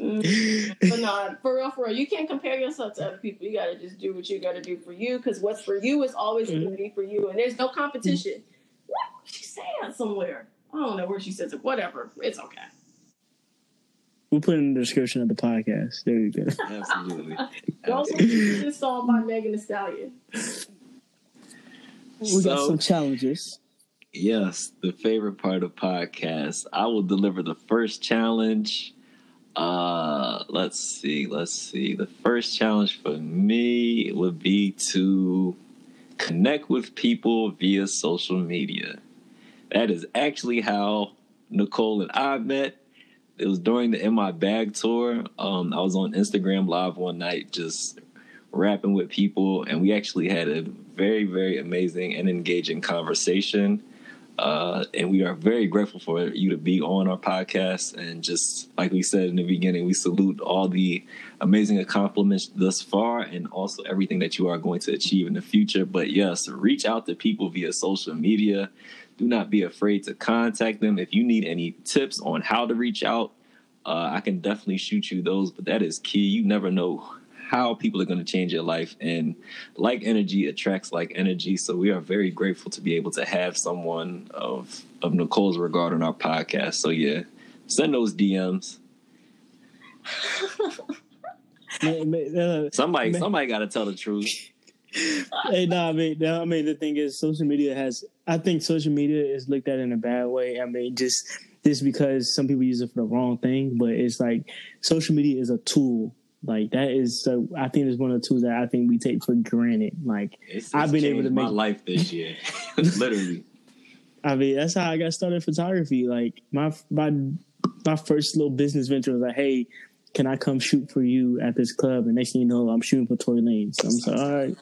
Mm-hmm. but no, for real, for real, you can't compare yourself to other people. You gotta just do what you gotta do for you, because what's for you is always mm-hmm. gonna be for you, and there's no competition. What? She say that somewhere. I don't know where she says it. Whatever. It's okay. We'll put it in the description of the podcast. There you go. Absolutely. Don't listen to this song by Megan Thee Stallion. We got some challenges. Yes, the favorite part of podcasts. I will deliver the first challenge. Uh let's see, let's see. The first challenge for me would be to connect with people via social media. That is actually how Nicole and I met. It was during the In My Bag tour. Um, I was on Instagram live one night just rapping with people, and we actually had a very, very amazing and engaging conversation. Uh, and we are very grateful for you to be on our podcast. And just like we said in the beginning, we salute all the amazing accomplishments thus far and also everything that you are going to achieve in the future. But yes, reach out to people via social media. Do not be afraid to contact them. If you need any tips on how to reach out, uh, I can definitely shoot you those. But that is key. You never know how people are going to change your life and like energy attracts like energy so we are very grateful to be able to have someone of of nicole's regard on our podcast so yeah send those dms uh, somebody somebody got to tell the truth hey, nah, I mean, nah, I mean, the thing is, social media has. I think social media is looked at in a bad way. I mean, just just because some people use it for the wrong thing, but it's like social media is a tool. Like that is, so I think it's one of the tools that I think we take for granted. Like, it's, I've been able to changed my life this year literally I mean, that's how I got started photography. Like my my my first little business venture was like, hey, can I come shoot for you at this club? And next thing you know, I'm shooting for Tory Lanez. So I'm like, all right,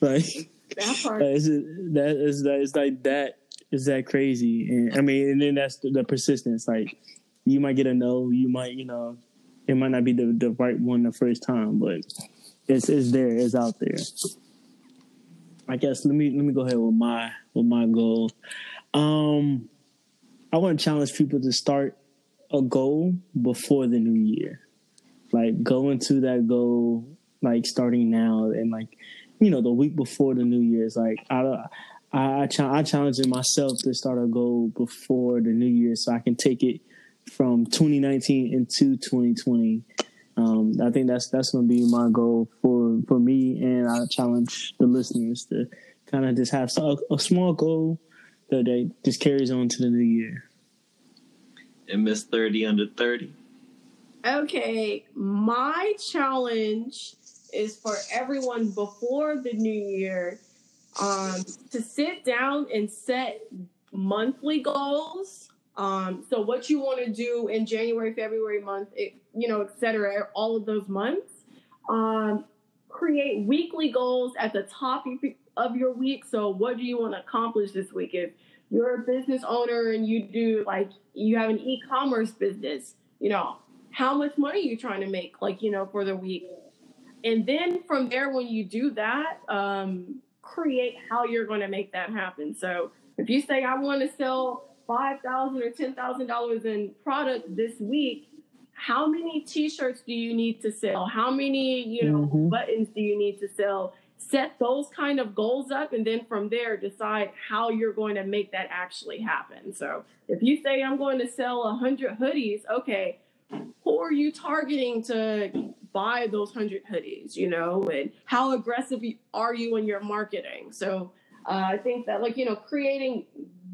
like. That part. Uh, is it, that is that is like that is that crazy. And i mean and then that's the, the persistence. Like you might get a no you might you know it might not be the, the right one the first time but it's it's there it's out there. I guess let me let me go ahead with my with my goal. Um i want to challenge people to start a goal before the new year. Like go into that goal like starting now and like you know the week before the new year is like i i i, cha- I challenging myself to start a goal before the new year so i can take it from 2019 into 2020 um, I think that's that's going to be my goal for for me, and I challenge the listeners to kind of just have a, a small goal that they just carries on to the new year. and miss 30 under 30 Okay, my challenge is for everyone before the new year um, to sit down and set monthly goals. Um, so what you want to do in January, February month, it, you know, et cetera, all of those months. Um, create weekly goals at the top of of your week. So what do you want to accomplish this week? If you're a business owner and you do like you have an e-commerce business, you know, how much money are you trying to make like you know for the week and then from there when you do that um, create how you're going to make that happen. So if you say i want to sell 5000 or $10000 in product this week how many t-shirts do you need to sell? How many you know Mhm. buttons do you need to sell? Set those kind of goals up and then from there decide how you're going to make that actually happen. So if you say i'm going to sell a 100 hoodies okay who are you targeting to buy those 100 hoodies you know and how aggressive are you in your marketing? So uh, i think that like you know creating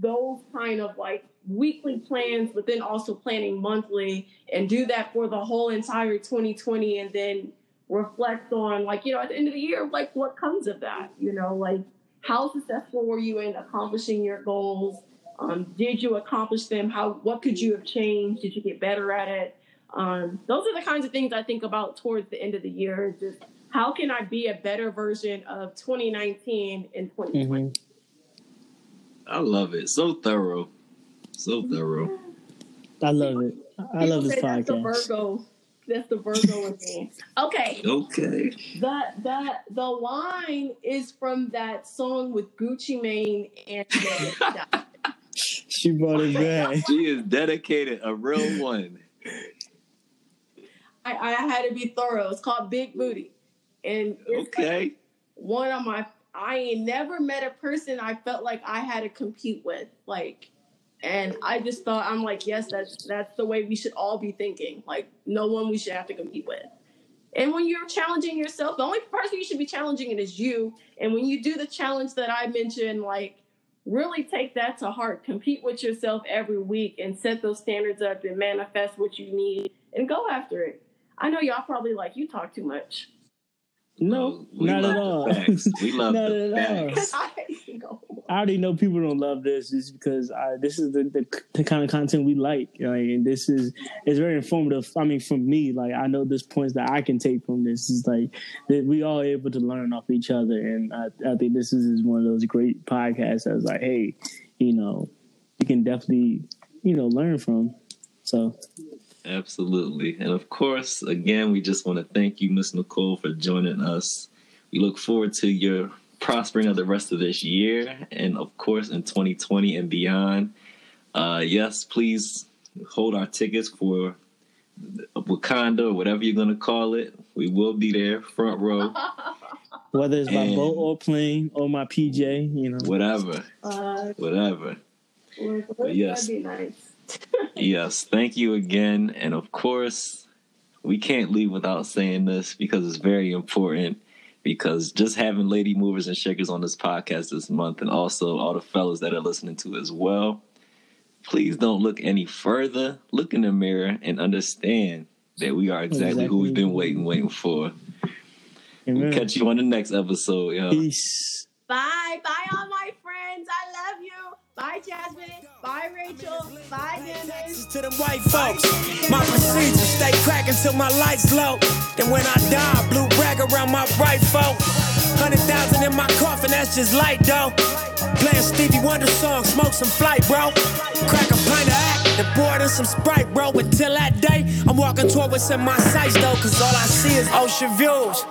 those kind of like weekly plans but then also planning monthly and do that for the whole entire 2020 and then reflect on like you know at the end of the year like what comes of that you know like how successful were you in accomplishing your goals? Um, did you accomplish them? How what could you have changed? Did you get better at it um, those are the kinds of things i think about towards the end of the year. Just how can i be a better version of 2019 and 2020 hmm i love it. So thorough. So thorough. I love it. I love this say that's the podcast. virgo. That's the virgo in me. Okay. Okay. The the the line is from that song with gucci mane and Megan Thee Stallion. She brought it back. she is dedicated a real one I, I had to be thorough it's called big booty and it's okay one of my I ain't never met a person I felt like I had to compete with. Like And I just thought I'm like, yes, that's that's the way we should all be thinking. Like no one we should have to compete with. And when you're challenging yourself, the only person you should be challenging it is you. And when you do the challenge that I mentioned, like really take that to heart. Compete with yourself every week and set those standards up and manifest what you need and go after it. I know y'all probably like you talk too much. No, not at all. We love not the at facts. all. I already know people don't love this just because I, this is the, the, the kind of content we like. Like, and this is it's very informative. I mean, for me, like I know there's points that I can take from this. Is like that we all able to learn off each other, and I, I think this is, is one of those great podcasts that's like, hey, you know, you can definitely you know learn from. So Absolutely. And of course, again, we just want to thank you, Miss Nicole, for joining us. We look forward to your prospering of the rest of this year and, of course, in 2020 and beyond. Uh, yes, please hold our tickets for Wakanda or whatever you're going to call it. We will be there, front row. whether it's by boat or plane or my PJ, you know. Whatever. Uh, Whatever. But yes. That'd be nice. Yes, thank you again. And of course, we can't leave without saying this because it's very important. Because just having lady movers and shakers on this podcast this month, and also all the fellas that are listening to as well, please don't look any further. Look in the mirror and understand that we are exactly, who we've been waiting, waiting for. We'll catch you on the next episode, yo. Peace. Bye. Bye, all my friends. I love you. Bye, Jasmine. Bye, Rachel. Bye, Dennis. to them white folks. My procedure, stay cracking till my lights low. Then when I die, blue rag around my right folk. Hundred thousand in my coffin, that's just light though. Playing Stevie Wonder song, smoke some flight, bro. Crack a pint of act, the board and some sprite, bro. Until that day, I'm walking toward what's in my sights though, cause all I see is ocean views.